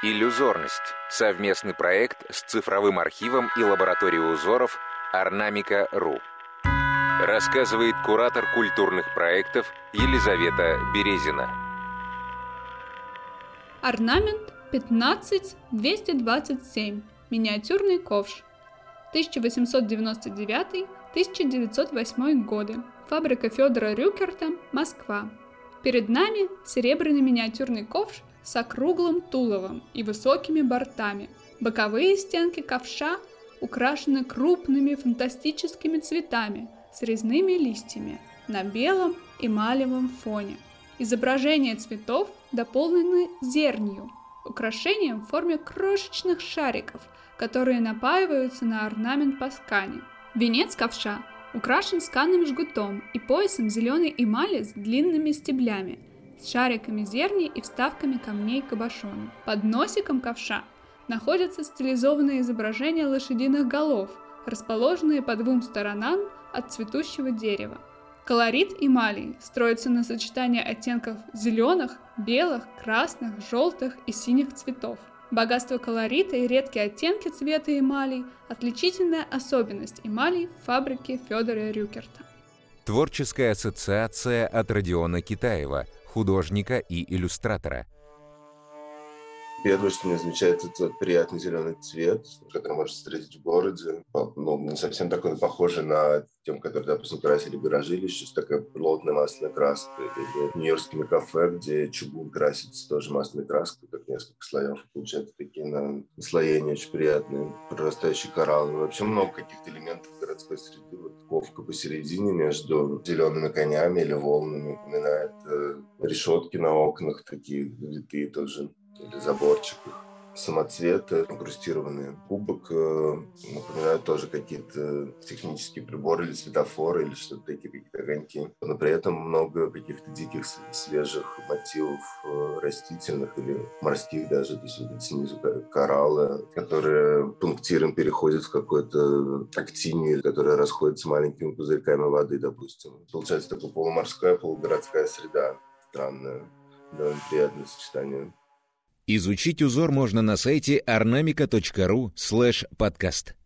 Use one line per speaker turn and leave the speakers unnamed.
Иллюзорность – совместный проект с цифровым архивом и лабораторией узоров Орнамика.ру. Рассказывает куратор культурных проектов Елизавета Березина.
Орнамент 15227. Миниатюрный ковш. 1899-1908 годы. Фабрика Федора Рюкерта, Москва. Перед нами серебряный миниатюрный ковш с округлым туловом и высокими бортами. Боковые стенки ковша украшены крупными фантастическими цветами с резными листьями на белом эмалевом фоне. Изображения цветов дополнены зернью, украшением в форме крошечных шариков, которые напаиваются на орнамент по скане. Венец ковша украшен сканным жгутом и поясом зеленой эмали с длинными стеблями, с шариками зерни и вставками камней кабошона. Под носиком ковша находятся стилизованные изображения лошадиных голов, расположенные по двум сторонам от цветущего дерева. Колорит эмалей строится на сочетании оттенков зеленых, белых, красных, желтых и синих цветов. Богатство колорита и редкие оттенки цвета эмалей – отличительная особенность эмалей фабрики Федора Рюкерта.
Творческая ассоциация от Родиона Китаева – художника и иллюстратора.
Первое, что мне замечает, это приятный зеленый цвет, который можно встретить в городе. Ну, не совсем такой похожий на тем, который, допустим, красили гаражи или сейчас такая плотная масляная краска. Или нью-йоркскими кафе, где чугун красится тоже масляной краской, несколько слоев. Получается такие на наслоения очень приятные. Прорастающий коралл. И вообще много каких-то элементов городской среды. Вот ковка посередине между зелеными конями или волнами напоминает э, решетки на окнах, такие витые тоже или заборчиках самоцветы, инкрустированные. Кубок э, напоминают тоже какие-то технические приборы или светофоры, или что-то такие, какие-то огоньки. Но при этом много каких-то диких, свежих мотивов э, растительных или морских даже. То есть вот снизу кораллы, которые пунктиром переходят в какой-то актинию, которая расходится маленькими пузырьками воды, допустим. Получается такая полуморская, полугородская среда. Странное, довольно приятное сочетание.
Изучить узор можно на сайте ornamica.ru подкаст.